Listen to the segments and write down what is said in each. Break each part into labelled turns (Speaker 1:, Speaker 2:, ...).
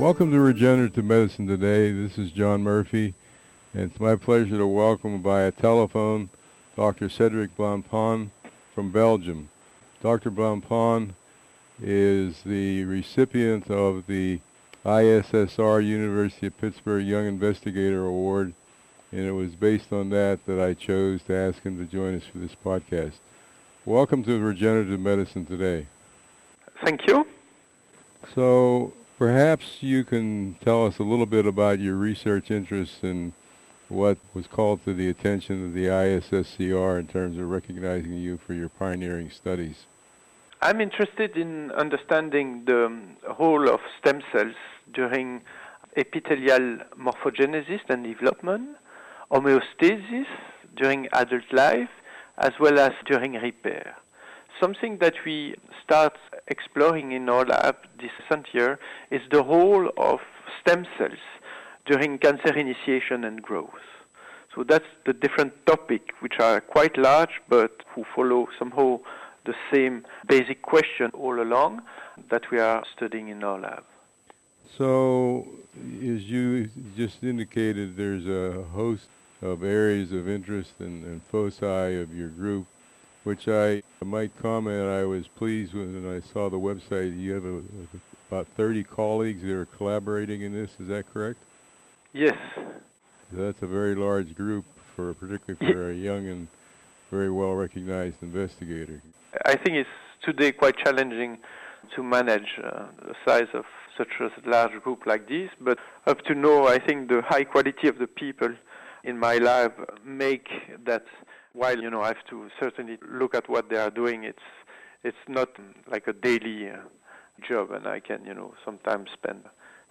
Speaker 1: Welcome to Regenerative Medicine today. This is John Murphy, and it's my pleasure to welcome via telephone Dr. Cedric Blanpain from Belgium. Dr. Blanpain is the recipient of the ISSCR University of Pittsburgh Young Investigator Award, and it was based on that that I chose to ask him to join us for this podcast. Welcome to Regenerative Medicine today.
Speaker 2: Thank you.
Speaker 1: So perhaps you can tell us a little bit about your research interests and what was called to the attention of the ISSCR in terms of recognizing you for your pioneering studies?
Speaker 2: I'm interested in understanding the um, role of stem cells during epithelial morphogenesis and development, homeostasis during adult life, as well as during repair. Something that we start exploring in our lab this year is the role of stem cells during cancer initiation and growth. So that's the different topic, which are quite large, but who follow somehow the same basic question all along that we are studying in our lab.
Speaker 1: So, as you just indicated, there's a host of areas of interest and, and foci of your group, which I might comment. I was pleased when I saw the website. You have a, about 30 colleagues that are collaborating in this. Is that correct?
Speaker 2: Yes.
Speaker 1: That's a very large group for particularly for a young and very well recognized investigator.
Speaker 2: I think it's today quite challenging to manage uh, the size of such a large group like this, but up to now, I think the high quality of the people in my lab make that while you know I have to certainly look at what they are doing, it's it's not like a daily uh, job, and I can you know sometimes spend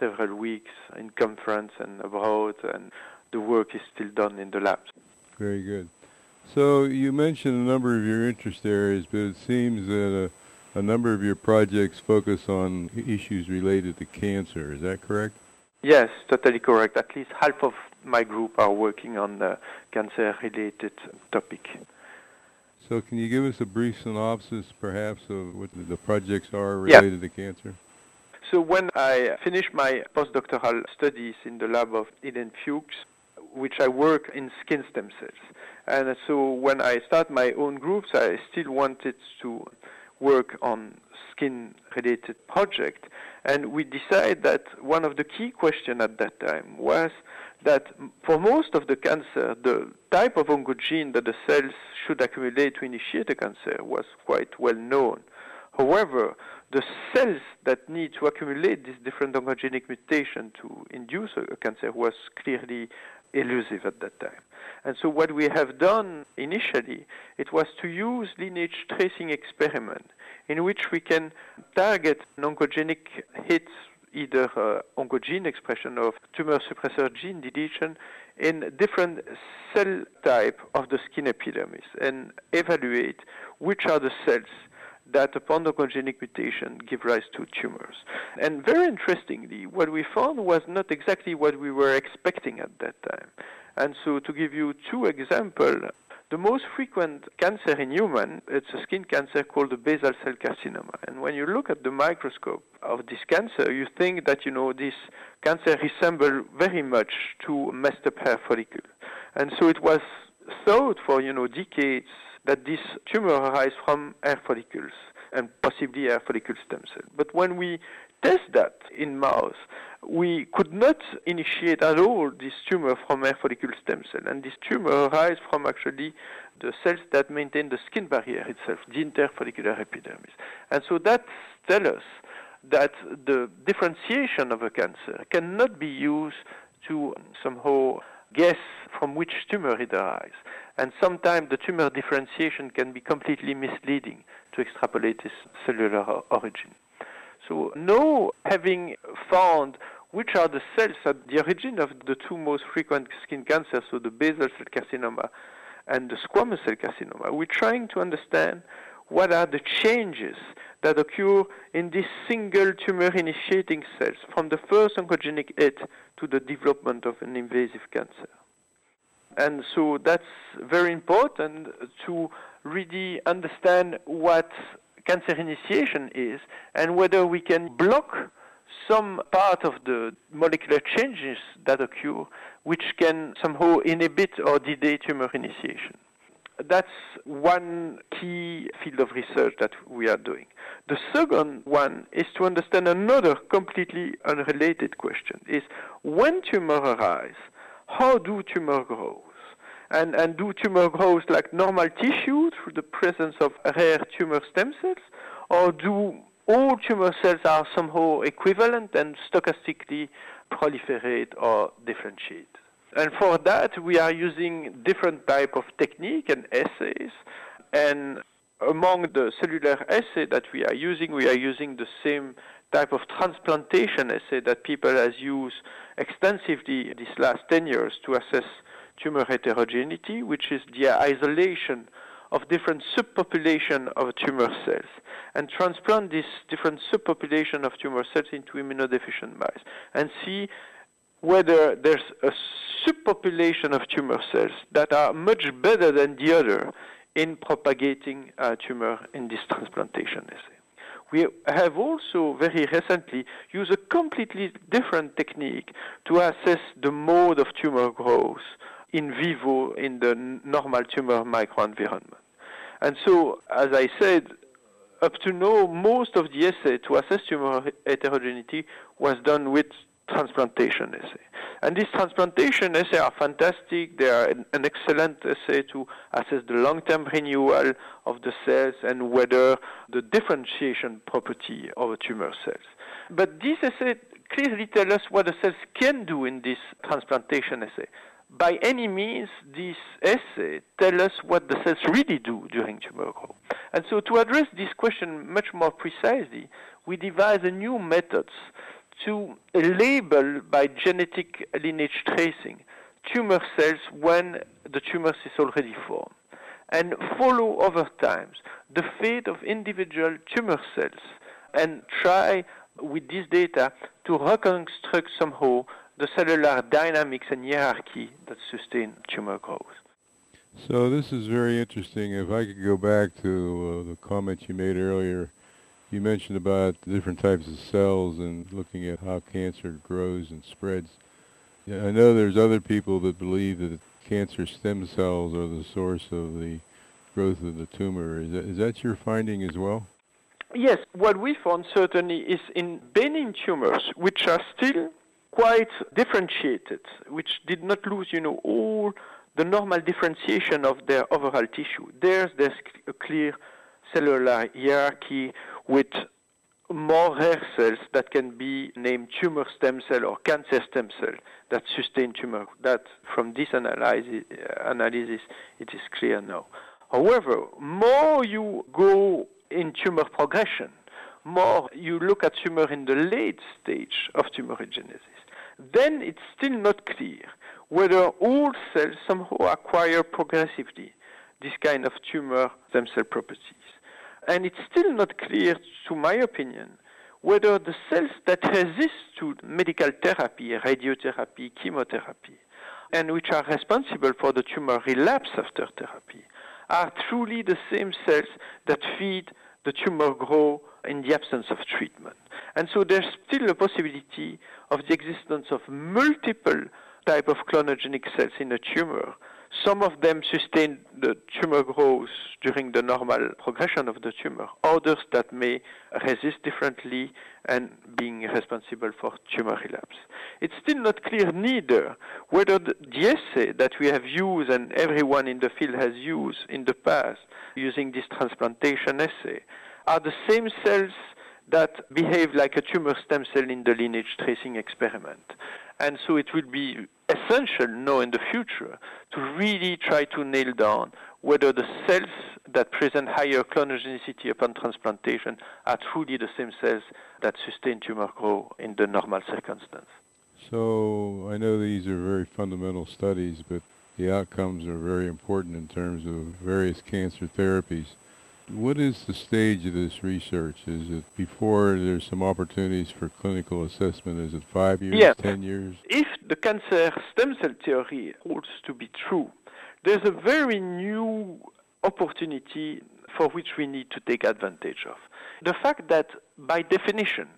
Speaker 2: several weeks in conference and abroad, and the work is still done in the labs.
Speaker 1: Very good. So you mentioned a number of your interest areas, but it seems that a, a number of your projects focus on issues related to cancer. Is that correct?
Speaker 2: Yes, totally correct. At least half of my group are working on the cancer-related topic.
Speaker 1: So can you give us a brief synopsis, perhaps, of what the projects are related
Speaker 2: yeah.
Speaker 1: to cancer?
Speaker 2: So when I finished my postdoctoral studies in the lab of Elaine Fuchs, which I work in skin stem cells. And so when I start my own groups, I still wanted to work on skin-related project. And we decided that one of the key questions at that time was that for most of the cancer, the type of oncogene that the cells should accumulate to initiate a cancer was quite well known. However, the cells that need to accumulate this different oncogenic mutation to induce a, cancer was clearly elusive at that time. And so what we have done initially, it was to use lineage tracing experiment in which we can target oncogenic hit, either uh, oncogene expression of tumor suppressor gene deletion in different cell type of the skin epidermis and evaluate which are the cells that upon the oncogenic mutation give rise to tumors. And very interestingly, what we found was not exactly what we were expecting at that time. And so to give you two examples, the most frequent cancer in human, it's a skin cancer called the basal cell carcinoma. And when you look at the microscope of this cancer, you think that, you know, this cancer resembles very much to a messed up hair follicle. And so it was thought for, you know, decades that this tumor arises from hair follicles and possibly hair follicle stem cell. But when we test that in mouse, we could not initiate at all this tumor from hair follicle stem cell. And this tumor arises from actually the cells that maintain the skin barrier itself, the interfollicular epidermis. And so that tells us that the differentiation of a cancer cannot be used to somehow guess from which tumor it arises. And sometimes the tumor differentiation can be completely misleading to extrapolate its cellular origin. So now, having found which are the cells at the origin of the two most frequent skin cancers, so the basal cell carcinoma and the squamous cell carcinoma, we're trying to understand what are the changes that occur in these single tumor initiating cells from the first oncogenic hit to the development of an invasive cancer. And so that's very important to really understand what cancer initiation is and whether we can block some part of the molecular changes that occur which can somehow inhibit or delay tumor initiation. That's one key field of research that we are doing. The second one is to understand another completely unrelated question is when tumor arise, how do tumor grow? And, and do tumor grows like normal tissue through the presence of rare tumor stem cells, or do all tumor cells are somehow equivalent and stochastically proliferate or differentiate? And for that, we are using different type of technique and assays. And among the cellular assay that we are using, we are using the same type of transplantation assay that people has used extensively these last 10 years to assess tumor heterogeneity, which is the isolation of different subpopulation of tumor cells and transplant this different subpopulation of tumor cells into immunodeficient mice and see whether there's a subpopulation of tumor cells that are much better than the other in propagating uh, tumor in this transplantation assay. We have also very recently used a completely different technique to assess the mode of tumor growth in vivo in the normal tumor microenvironment. And so, as I said, up to now, most of the assay to assess tumor heterogeneity was done with transplantation assay. And these transplantation assays are fantastic. They are an excellent assay to assess the long-term renewal of the cells and whether the differentiation property of a tumor cells. But these assays clearly tell us what the cells can do in this transplantation assay by any means, this essay tell us what the cells really do during tumor growth. And so to address this question much more precisely, we devised a new methods to label by genetic lineage tracing tumor cells when the tumor is already formed and follow over time the fate of individual tumor cells and try with this data to reconstruct somehow the cellular dynamics and hierarchy that sustain tumor growth.
Speaker 1: So this is very interesting. If I could go back to uh, the comment you made earlier, you mentioned about the different types of cells and looking at how cancer grows and spreads. Yeah, I know there's other people that believe that cancer stem cells are the source of the growth of the tumor. Is that, is that your finding as well?
Speaker 2: Yes, what we found certainly is in benign tumors, which are still quite differentiated, which did not lose, you know, all the normal differentiation of their overall tissue. There's, there's a clear cellular hierarchy with more rare cells that can be named tumor stem cell or cancer stem cell that sustain tumor. That from this analysis, analysis it is clear now. However, more you go in tumor progression, more you look at tumor in the late stage of tumorigenesis then it's still not clear whether all cells somehow acquire progressively this kind of tumor stem cell properties. And it's still not clear, to my opinion, whether the cells that resist to medical therapy, radiotherapy, chemotherapy, and which are responsible for the tumor relapse after therapy, are truly the same cells that feed the tumor grow in the absence of treatment. And so there's still a possibility of the existence of multiple type of clonogenic cells in a tumor. Some of them sustain the tumor growth during the normal progression of the tumor. Others that may resist differently and being responsible for tumor relapse. It's still not clear neither whether the, assay that we have used and everyone in the field has used in the past using this transplantation assay are the same cells that behave like a tumor stem cell in the lineage tracing experiment. And so it will be essential now in the future to really try to nail down whether the cells that present higher clonogenicity upon transplantation are truly the same cells that sustain tumor growth in the normal circumstance.
Speaker 1: So I know these are very fundamental studies, but the outcomes are very important in terms of various cancer therapies. What is the stage of this research? Is it before there's some opportunities for clinical assessment? Is it five years,
Speaker 2: yes.
Speaker 1: ten years?
Speaker 2: If the cancer stem cell theory holds to be true, there's a very new opportunity for which we need to take advantage of. The fact that, by definition,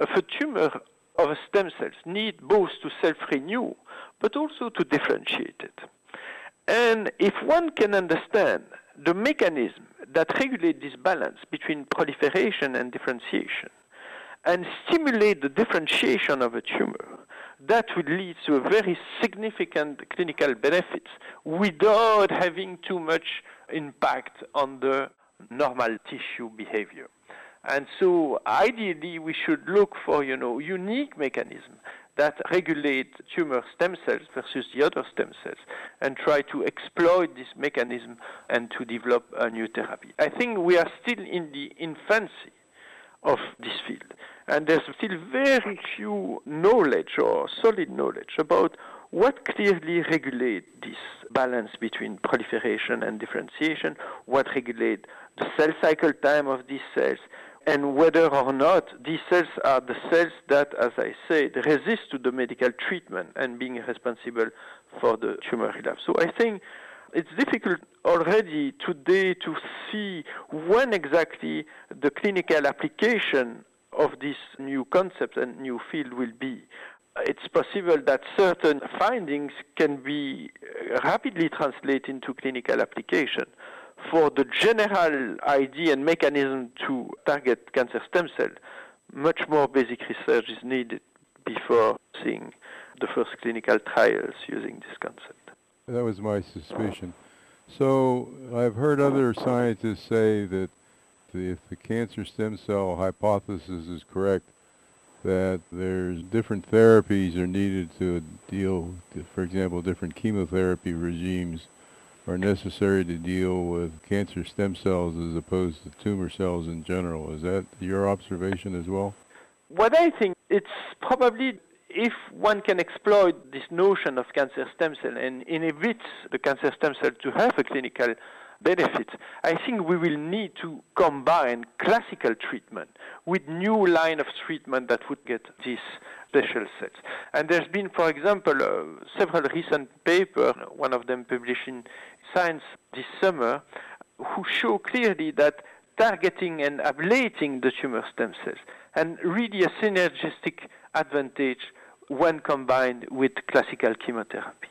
Speaker 2: if a tumor of a stem cells need both to self-renew, but also to differentiate it. And if one can understand the mechanism that regulate this balance between proliferation and differentiation, and stimulate the differentiation of a tumor, that would lead to a very significant clinical benefits without having too much impact on the normal tissue behavior. And so ideally we should look for, you know, unique mechanism that regulate tumor stem cells versus the other stem cells and try to exploit this mechanism and to develop a new therapy. I think we are still in the infancy of this field. And there's still very few knowledge or solid knowledge about what clearly regulate this balance between proliferation and differentiation, what regulate the cell cycle time of these cells, and whether or not these cells are the cells that, as I said, resist to the medical treatment and being responsible for the tumor relapse. So I think it's difficult already today to see when exactly the clinical application of this new concept and new field will be. It's possible that certain findings can be rapidly translated into clinical application for the general idea and mechanism to target cancer stem cell, much more basic research is needed before seeing the first clinical trials using this concept.
Speaker 1: That was my suspicion. So I've heard other scientists say that if the cancer stem cell hypothesis is correct, that there's different therapies are needed to deal, for example, different chemotherapy regimes are necessary to deal with cancer stem cells as opposed to tumor cells in general. Is that your observation as well?
Speaker 2: What I think it's probably if one can exploit this notion of cancer stem cell and inhibit the cancer stem cell to have a clinical benefit, I think we will need to combine classical treatment with new line of treatment that would get these special sets. And there's been, for example, uh, several recent papers, one of them published in Science this summer, who show clearly that targeting and ablating the tumor stem cells and really a synergistic advantage when combined with classical chemotherapy.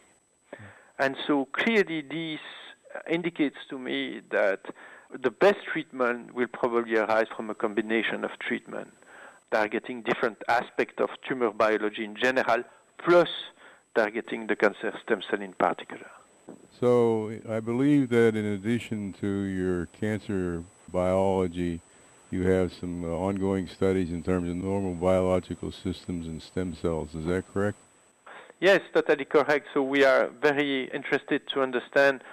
Speaker 2: And so clearly this indicates to me that the best treatment will probably arise from a combination of treatment targeting different aspects of tumor biology in general, plus targeting the cancer stem cell in particular.
Speaker 1: So I believe that in addition to your cancer biology, you have some uh, ongoing studies in terms of normal biological systems and stem cells. Is that correct?
Speaker 2: Yes, totally correct. So we are very interested to understand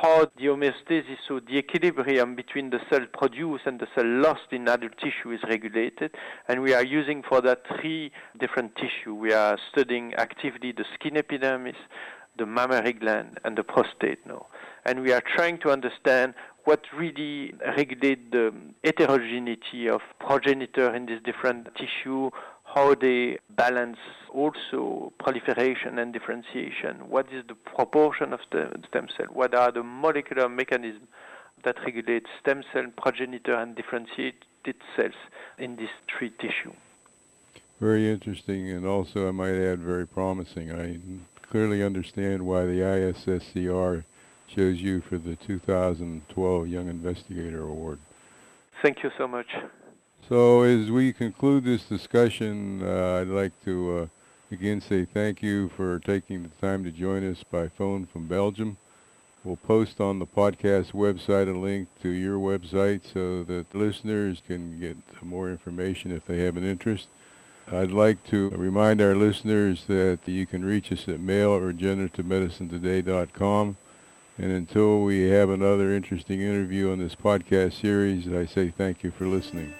Speaker 2: how the homeostasis, so the equilibrium between the cell produced and the cell lost in adult tissue is regulated. And we are using for that three different tissue. We are studying actively the skin epidermis, the mammary gland, and the prostate now. And we are trying to understand what really regulate the heterogeneity of progenitor in this different tissue, how they balance also proliferation and differentiation, what is the proportion of the stem cell, what are the molecular mechanisms that regulate stem cell, progenitor, and differentiated cells in this three tissue.
Speaker 1: Very interesting, and also I might add very promising. I clearly understand why the ISSCR chose you for the 2012 Young Investigator Award.
Speaker 2: Thank you so much.
Speaker 1: So as we conclude this discussion, uh, I'd like to uh, again say thank you for taking the time to join us by phone from Belgium. We'll post on the podcast website a link to your website so that listeners can get more information if they have an interest. I'd like to remind our listeners that you can reach us at mail at regenerativemedicinetoday.com. And until we have another interesting interview on this podcast series, I say thank you for listening.